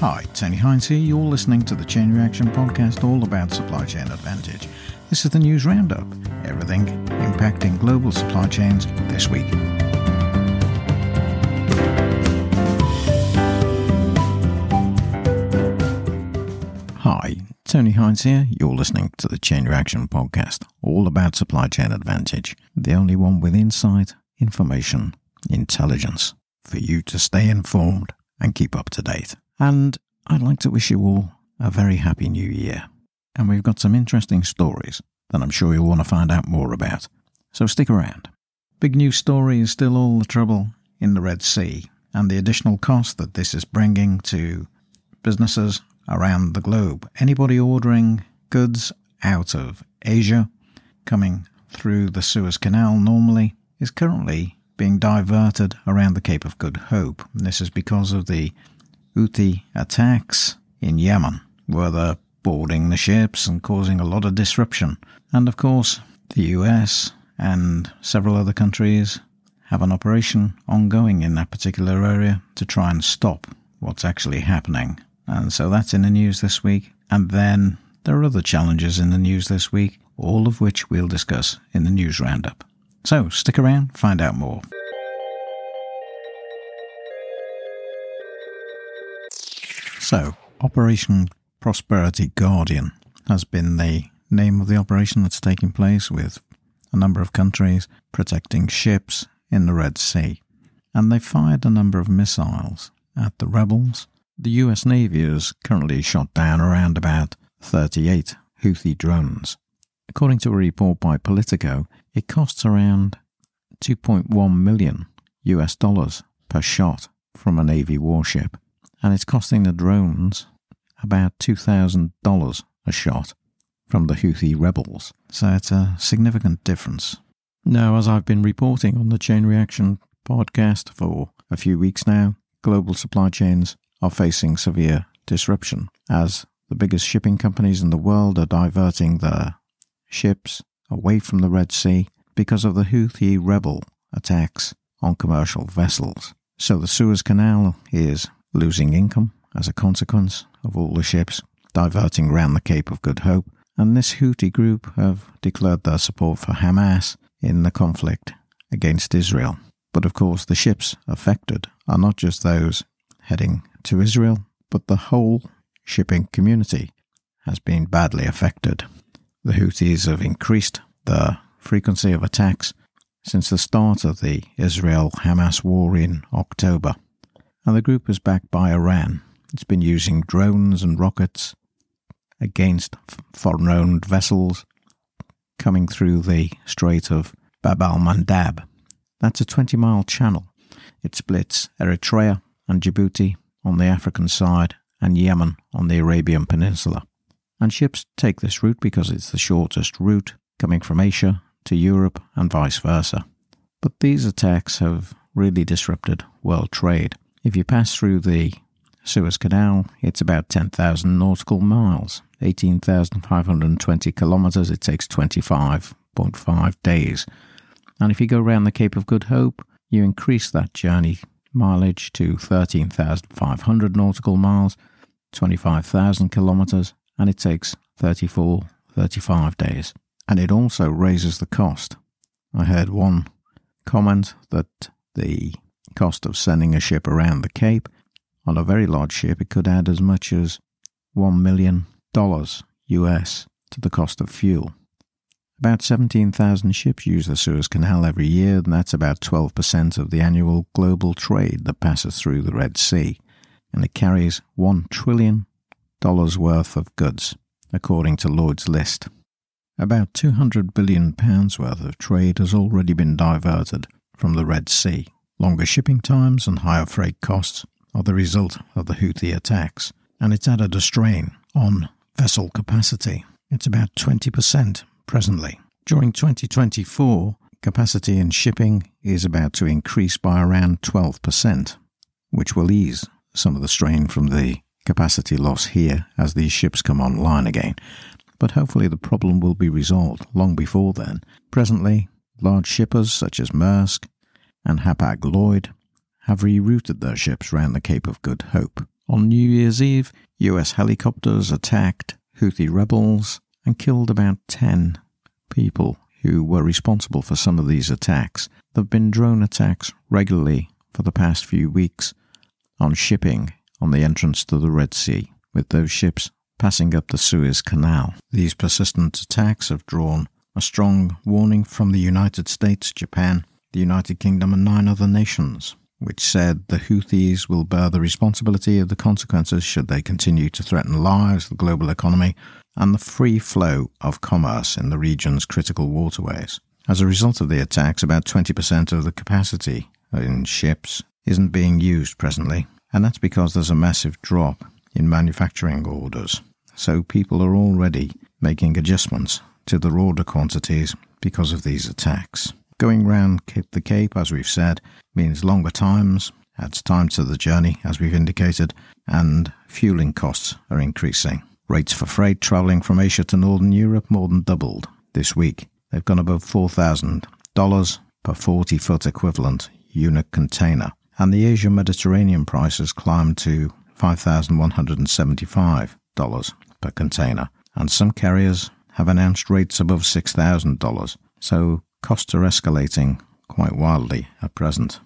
Hi, Tony Hines here. You're listening to the Chain Reaction podcast, all about supply chain advantage. This is the news roundup, everything impacting global supply chains this week. Hi, Tony Hines here. You're listening to the Chain Reaction podcast, all about supply chain advantage, the only one with insight, information, intelligence for you to stay informed and keep up to date. And I'd like to wish you all a very happy new year. And we've got some interesting stories that I'm sure you'll want to find out more about. So stick around. Big news story is still all the trouble in the Red Sea and the additional cost that this is bringing to businesses around the globe. Anybody ordering goods out of Asia coming through the Suez Canal normally is currently being diverted around the Cape of Good Hope. And this is because of the Houthi attacks in Yemen, where they're boarding the ships and causing a lot of disruption. And of course, the US and several other countries have an operation ongoing in that particular area to try and stop what's actually happening. And so that's in the news this week. And then there are other challenges in the news this week, all of which we'll discuss in the news roundup. So stick around, find out more. So, Operation Prosperity Guardian has been the name of the operation that's taking place with a number of countries protecting ships in the Red Sea. And they fired a number of missiles at the rebels. The US Navy has currently shot down around about 38 Houthi drones. According to a report by Politico, it costs around 2.1 million US dollars per shot from a Navy warship and it's costing the drones about $2,000 a shot from the Houthi rebels. So it's a significant difference. Now, as I've been reporting on the Chain Reaction podcast for a few weeks now, global supply chains are facing severe disruption as the biggest shipping companies in the world are diverting their ships away from the Red Sea because of the Houthi rebel attacks on commercial vessels. So the Suez Canal is losing income as a consequence of all the ships diverting round the Cape of Good Hope, and this Houthi group have declared their support for Hamas in the conflict against Israel. But of course, the ships affected are not just those heading to Israel, but the whole shipping community has been badly affected. The Houthis have increased the frequency of attacks since the start of the Israel Hamas war in October and the group is backed by Iran. It's been using drones and rockets against foreign owned vessels coming through the Strait of Bab al Mandab. That's a 20 mile channel. It splits Eritrea and Djibouti on the African side and Yemen on the Arabian Peninsula. And ships take this route because it's the shortest route coming from Asia to Europe and vice versa. But these attacks have really disrupted world trade. If you pass through the Suez Canal, it's about 10,000 nautical miles, 18,520 kilometres. It takes 25.5 days. And if you go around the Cape of Good Hope, you increase that journey mileage to 13,500 nautical miles, 25,000 kilometres, and it takes 34, 35 days. And it also raises the cost. I heard one comment that the cost of sending a ship around the Cape. On a very large ship, it could add as much as $1 million US to the cost of fuel. About 17,000 ships use the Suez Canal every year, and that's about 12% of the annual global trade that passes through the Red Sea, and it carries $1 trillion worth of goods, according to Lloyd's List. About £200 billion worth of trade has already been diverted from the Red Sea Longer shipping times and higher freight costs are the result of the Houthi attacks, and it's added a strain on vessel capacity. It's about 20% presently. During 2024, capacity in shipping is about to increase by around 12%, which will ease some of the strain from the capacity loss here as these ships come online again. But hopefully the problem will be resolved long before then. Presently, large shippers such as Maersk, and Hapag Lloyd have rerouted their ships round the Cape of Good Hope On New Year's Eve, US helicopters attacked Houthi rebels and killed about 10 people who were responsible for some of these attacks. There have been drone attacks regularly for the past few weeks on shipping on the entrance to the Red Sea, with those ships passing up the Suez Canal. These persistent attacks have drawn a strong warning from the United States, Japan, the United Kingdom, and nine other nations, which said the Houthis will bear the responsibility of the consequences should they continue to threaten lives, the global economy, and the free flow of commerce in the region's critical waterways. As a result of the attacks, about 20% of the capacity in ships isn't being used presently, and that's because there's a massive drop in manufacturing orders. So people are already making adjustments to their order quantities because of these attacks. Going round the Cape, as we've said, means longer times, adds time to the journey, as we've indicated, and fueling costs are increasing. Rates for freight travelling from Asia to Northern Europe more than doubled this week. They've gone above $4,000 per 40 foot equivalent unit container, and the Asia Mediterranean prices climbed to $5,175 per container, and some carriers have announced rates above $6,000, so costs are escalating quite wildly at present.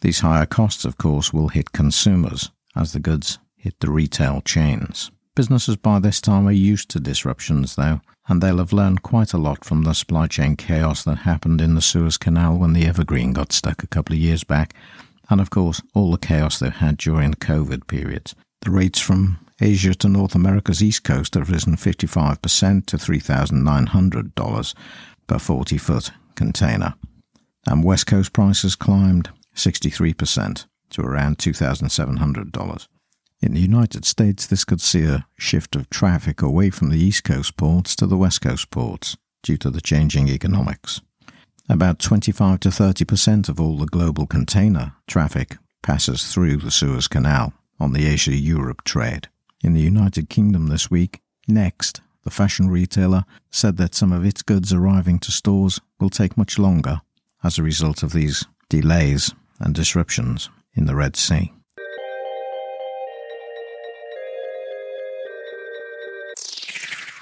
These higher costs, of course, will hit consumers as the goods hit the retail chains. Businesses by this time are used to disruptions, though, and they'll have learned quite a lot from the supply chain chaos that happened in the Suez Canal when the Evergreen got stuck a couple of years back, and of course, all the chaos they've had during the COVID periods. The rates from Asia to North America's east coast have risen 55% to $3,900 per 40 foot container, and West Coast prices climbed 63% to around $2,700. In the United States, this could see a shift of traffic away from the East Coast ports to the West Coast ports due to the changing economics. About 25 to 30 percent of all the global container traffic passes through the Suez Canal on the Asia Europe trade. In the United Kingdom this week, Next, the fashion retailer, said that some of its goods arriving to stores will take much longer as a result of these delays and disruptions in the Red Sea.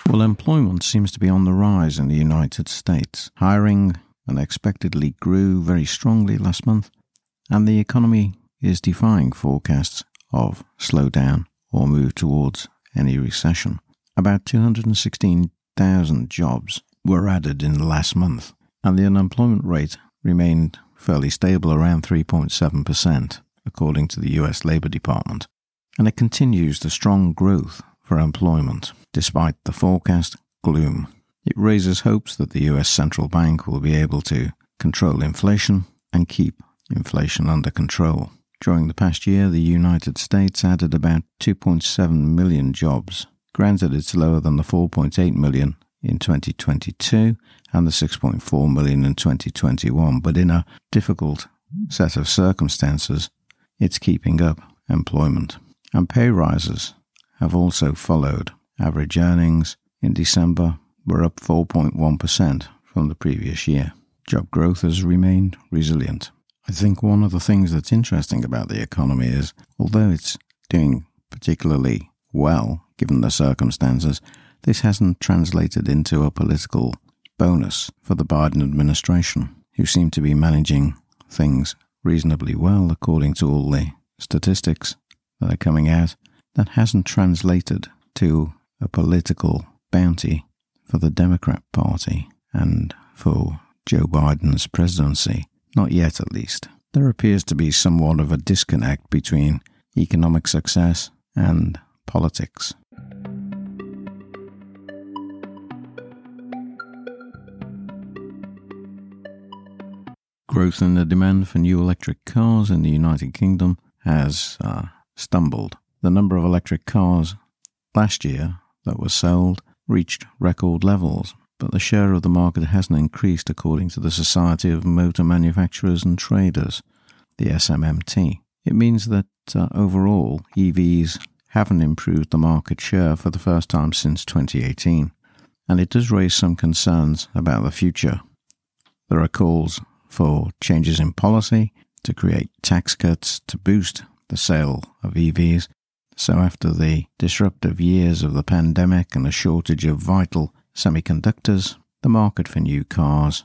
Well, employment seems to be on the rise in the United States. Hiring unexpectedly grew very strongly last month, and the economy is defying forecasts of slowdown or move towards any recession. About 216,000 jobs were added in the last month, and the unemployment rate remained fairly stable around 3.7%, according to the US Labor Department. And it continues the strong growth for employment, despite the forecast gloom. It raises hopes that the US central bank will be able to control inflation and keep inflation under control. During the past year, the United States added about 2.7 million jobs. Granted, it's lower than the 4.8 million in 2022 and the 6.4 million in 2021, but in a difficult set of circumstances, it's keeping up employment. And pay rises have also followed. Average earnings in December were up 4.1% from the previous year. Job growth has remained resilient. I think one of the things that's interesting about the economy is, although it's doing particularly well given the circumstances, this hasn't translated into a political bonus for the Biden administration, who seem to be managing things reasonably well according to all the statistics that are coming out that hasn't translated to a political bounty for the Democrat Party and for Joe Biden's presidency. Not yet, at least. There appears to be somewhat of a disconnect between economic success and politics. Growth in the demand for new electric cars in the United Kingdom has uh, stumbled the number of electric cars last year that were sold reached record levels, but the share of the market hasn't increased according to the Society of Motor Manufacturers and Traders, the SMMT. It means that uh, overall EVs haven't improved the market share for the first time since 2018, and it does raise some concerns about the future. There are calls for changes in policy to create tax cuts to boost the sale of EVs So, after the disruptive years of the pandemic and a shortage of vital semiconductors, the market for new cars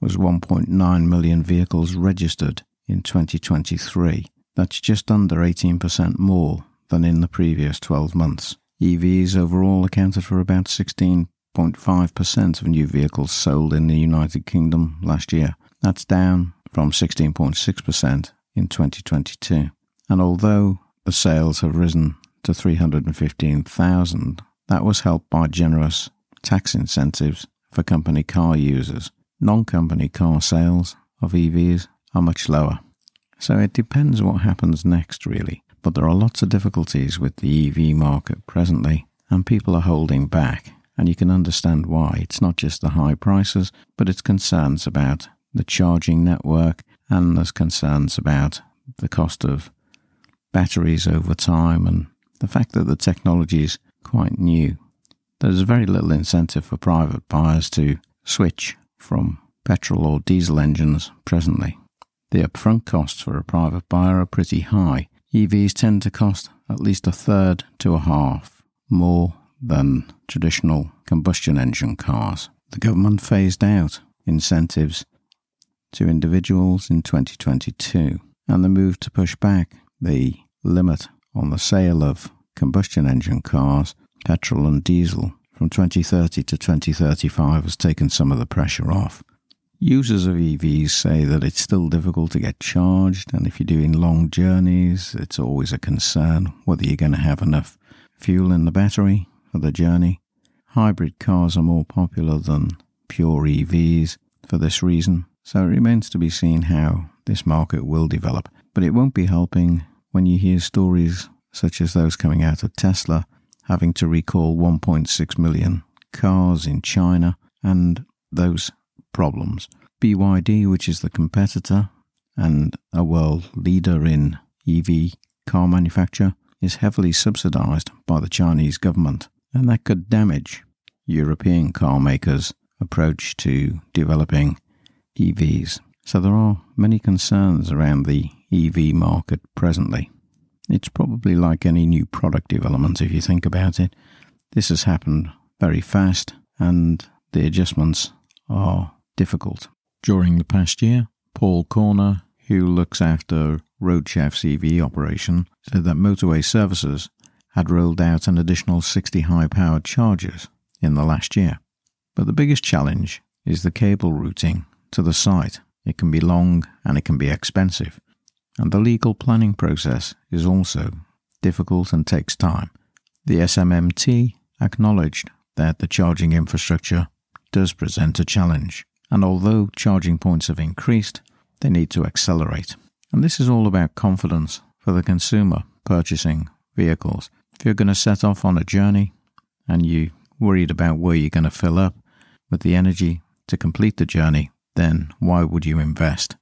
was 1.9 million vehicles registered in 2023. That's just under 18% more than in the previous 12 months. EVs overall accounted for about 16.5% of new vehicles sold in the United Kingdom last year. That's down from 16.6% in 2022. And although the sales have risen to 315,000, that was helped by generous tax incentives for company car users. Non company car sales of EVs are much lower. So it depends what happens next, really. But there are lots of difficulties with the EV market presently, and people are holding back. And you can understand why. It's not just the high prices, but it's concerns about the charging network, and there's concerns about the cost of batteries over time and the fact that the technology is quite new. There's very little incentive for private buyers to switch from petrol or diesel engines presently. The upfront costs for a private buyer are pretty high. EVs tend to cost at least a third to a half more than traditional combustion engine cars. The government phased out incentives to individuals in 2022, and the move to push back the limit on the sale of combustion engine cars, petrol and diesel, from 2030 to 2035 has taken some of the pressure off. Users of EVs say that it's still difficult to get charged, and if you're doing long journeys, it's always a concern whether you're going to have enough fuel in the battery for the journey. Hybrid cars are more popular than pure EVs for this reason, so it remains to be seen how this market will develop. But it won't be helping when you hear stories such as those coming out of Tesla having to recall 1.6 million cars in China and those problems. BYD, which is the competitor and a world leader in EV car manufacture, is heavily subsidized by the Chinese government, and that could damage European car makers' approach to developing EVs. So there are many concerns around the EV market presently. It's probably like any new product development if you think about it. This has happened very fast and the adjustments are difficult. During the past year, Paul Corner, who looks after Roadchef's EV operation, said that Motorway Services had rolled out an additional 60 high powered chargers in the last year. But the biggest challenge is the cable routing to the site. It can be long and it can be expensive. And the legal planning process is also difficult and takes time. The SMMT acknowledged that the charging infrastructure does present a challenge, and although charging points have increased, they need to accelerate. And this is all about confidence for the consumer purchasing vehicles. If you're going to set off on a journey and you're worried about where you're going to fill up with the energy to complete the journey, then why would you invest?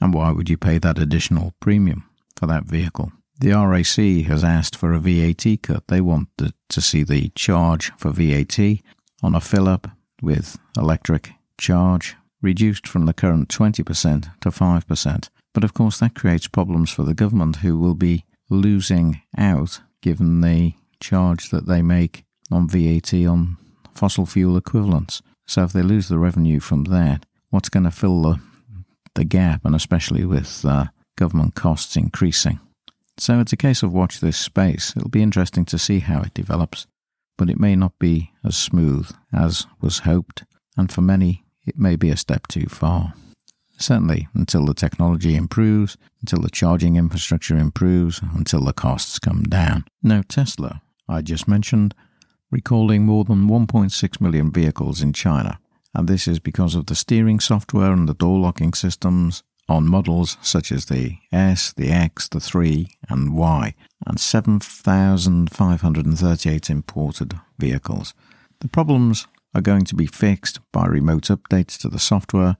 And why would you pay that additional premium for that vehicle? The RAC has asked for a VAT cut. They want to see the charge for VAT on a fill up with electric charge reduced from the current 20% to 5%. But of course, that creates problems for the government who will be losing out given the charge that they make on VAT on fossil fuel equivalents. So if they lose the revenue from that, what's going to fill the, the gap, and especially with uh, government costs increasing? So it's a case of watch this space. It'll be interesting to see how it develops, but it may not be as smooth as was hoped, and for many, it may be a step too far. Certainly, until the technology improves, until the charging infrastructure improves, until the costs come down. Now, Tesla, I just mentioned, recalling more than 1.6 million vehicles in China, and this is because of the steering software and the door locking systems on models such as the S, the X, the 3, and Y, and 7,538 imported vehicles. The problems are going to be fixed by remote updates to the software,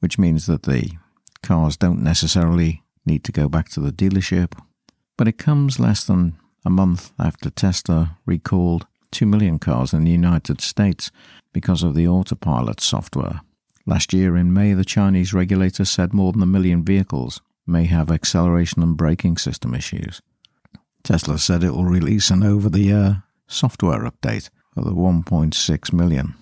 which means that the cars don't necessarily need to go back to the dealership. But it comes less than a month after Tesla recalled 2 million cars in the United States because of the autopilot software. Last year in May, the Chinese regulator said more than a million vehicles may have acceleration and braking system issues. Tesla said it will release an over the air software update for the 1.6 million.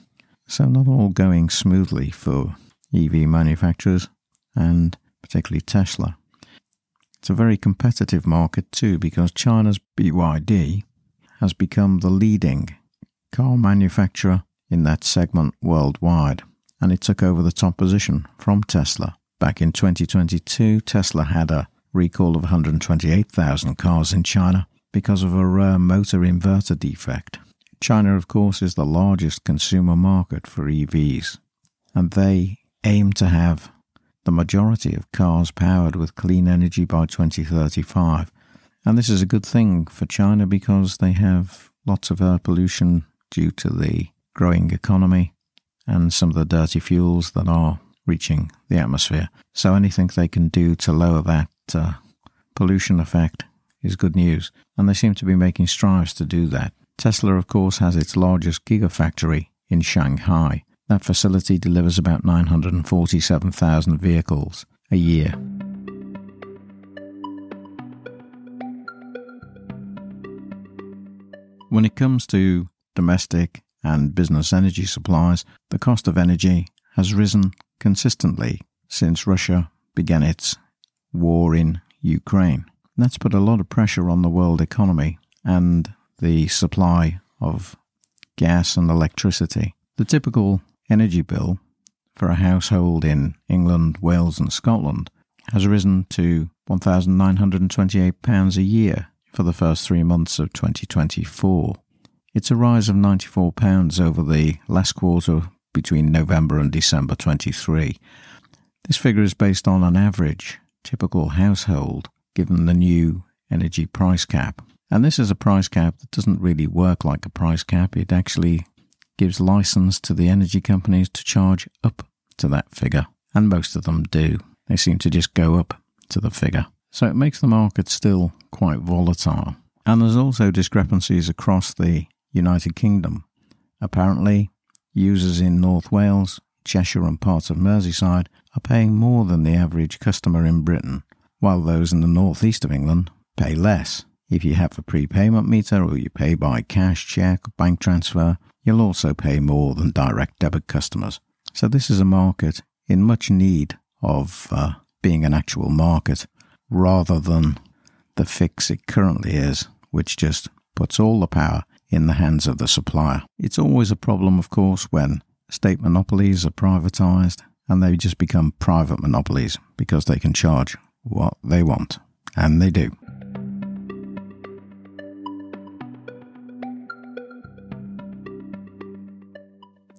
So, not all going smoothly for EV manufacturers and particularly Tesla. It's a very competitive market too because China's BYD has become the leading car manufacturer in that segment worldwide, and it took over the top position from Tesla. Back in 2022, Tesla had a recall of 128,000 cars in China because of a rare motor inverter defect. China, of course, is the largest consumer market for EVs, and they aim to have the majority of cars powered with clean energy by 2035. And this is a good thing for China because they have lots of air pollution due to the growing economy and some of the dirty fuels that are reaching the atmosphere. So anything they can do to lower that uh, pollution effect is good news. And they seem to be making strides to do that. Tesla, of course, has its largest gigafactory in Shanghai. That facility delivers about 947,000 vehicles a year. When it comes to domestic and business energy supplies, the cost of energy has risen consistently since Russia began its war in Ukraine. That's put a lot of pressure on the world economy and the supply of gas and electricity. The typical energy bill for a household in England, Wales, and Scotland has risen to £1,928 a year for the first three months of 2024. It's a rise of £94 over the last quarter between November and December 23. This figure is based on an average typical household given the new energy price cap. And this is a price cap that doesn't really work like a price cap. It actually gives license to the energy companies to charge up to that figure. And most of them do. They seem to just go up to the figure. So it makes the market still quite volatile. And there's also discrepancies across the United Kingdom. Apparently, users in North Wales, Cheshire, and parts of Merseyside are paying more than the average customer in Britain, while those in the northeast of England pay less. If you have a prepayment meter or you pay by cash, check, or bank transfer, you'll also pay more than direct debit customers. So, this is a market in much need of uh, being an actual market rather than the fix it currently is, which just puts all the power in the hands of the supplier. It's always a problem, of course, when state monopolies are privatized and they just become private monopolies because they can charge what they want. And they do.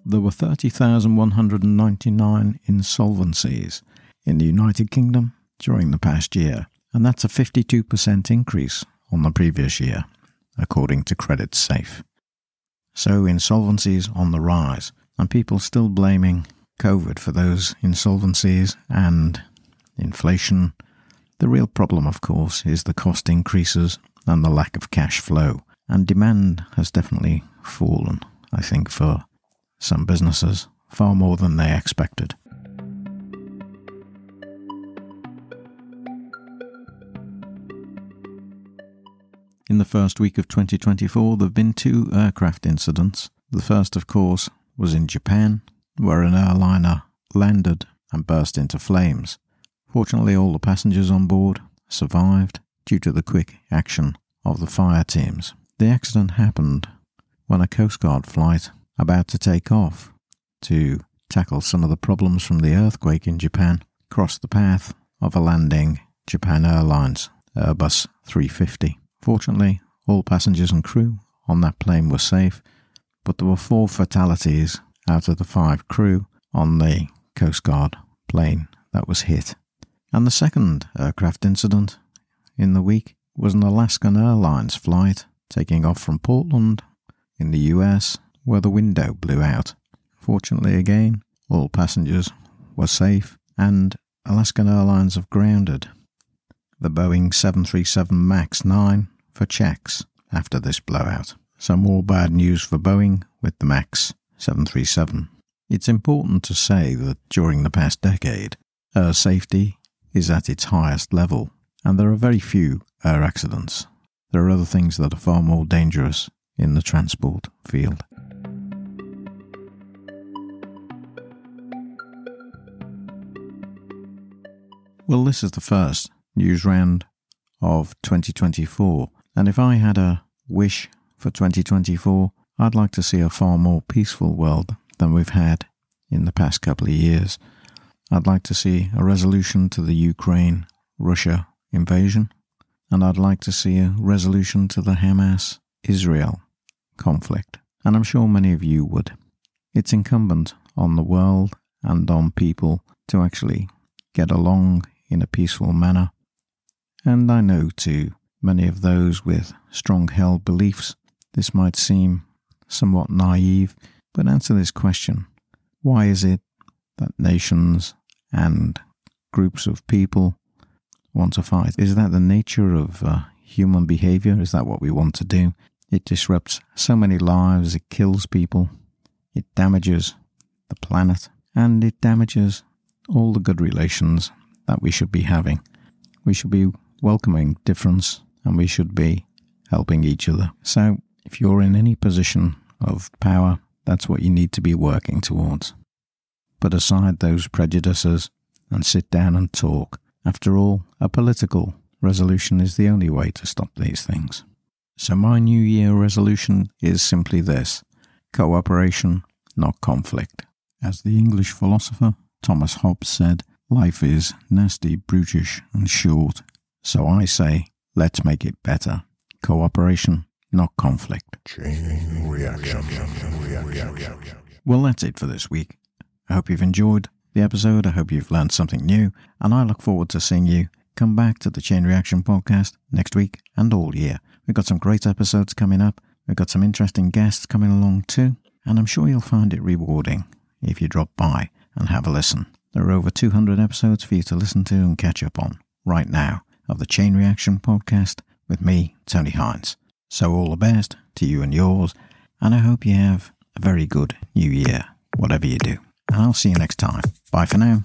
There were 30,199 insolvencies in the United Kingdom during the past year, and that's a 52% increase on the previous year according to Credit Safe. So insolvencies on the rise, and people still blaming COVID for those insolvencies and inflation. The real problem, of course, is the cost increases and the lack of cash flow. And demand has definitely fallen, I think, for some businesses, far more than they expected. In the first week of 2024, there have been two aircraft incidents. The first, of course, was in Japan, where an airliner landed and burst into flames. Fortunately, all the passengers on board survived due to the quick action of the fire teams. The accident happened when a Coast Guard flight about to take off to tackle some of the problems from the earthquake in Japan crossed the path of a landing Japan Airlines Airbus 350. Fortunately, all passengers and crew on that plane were safe, but there were four fatalities out of the five crew on the Coast Guard plane that was hit. And the second aircraft incident in the week was an Alaskan Airlines flight taking off from Portland in the US where the window blew out. Fortunately, again, all passengers were safe and Alaskan Airlines have grounded the Boeing 737 MAX 9 for checks after this blowout. Some more bad news for Boeing with the MAX 737. It's important to say that during the past decade, air safety is at its highest level, and there are very few air accidents there are other things that are far more dangerous in the transport field. Well, this is the first news round of 2024, and if I had a wish for 2024, I'd like to see a far more peaceful world than we've had in the past couple of years. I'd like to see a resolution to the Ukraine Russia invasion, and I'd like to see a resolution to the Hamas Israel conflict, and I'm sure many of you would. It's incumbent on the world and on people to actually get along in a peaceful manner, and I know to many of those with strong held beliefs this might seem somewhat naive, but answer this question why is it that nations and groups of people want to fight? Is that the nature of uh, human behavior? Is that what we want to do? It disrupts so many lives, it kills people, it damages the planet, and it damages all the good relations that we should be having. We should be welcoming difference and we should be helping each other. So, if you're in any position of power, that's what you need to be working towards. Put aside those prejudices and sit down and talk. After all, a political resolution is the only way to stop these things. So, my New Year resolution is simply this cooperation, not conflict. As the English philosopher Thomas Hobbes said, life is nasty, brutish, and short. So I say, let's make it better. Cooperation, not conflict. Chain reaction. Well, that's it for this week. I hope you've enjoyed the episode. I hope you've learned something new, and I look forward to seeing you come back to the Chain Reaction podcast next week and all year. We've got some great episodes coming up. We've got some interesting guests coming along too, and I'm sure you'll find it rewarding if you drop by and have a listen. There are over 200 episodes for you to listen to and catch up on right now of the Chain Reaction podcast with me, Tony Hines. So, all the best to you and yours, and I hope you have a very good new year, whatever you do and I'll see you next time. Bye for now.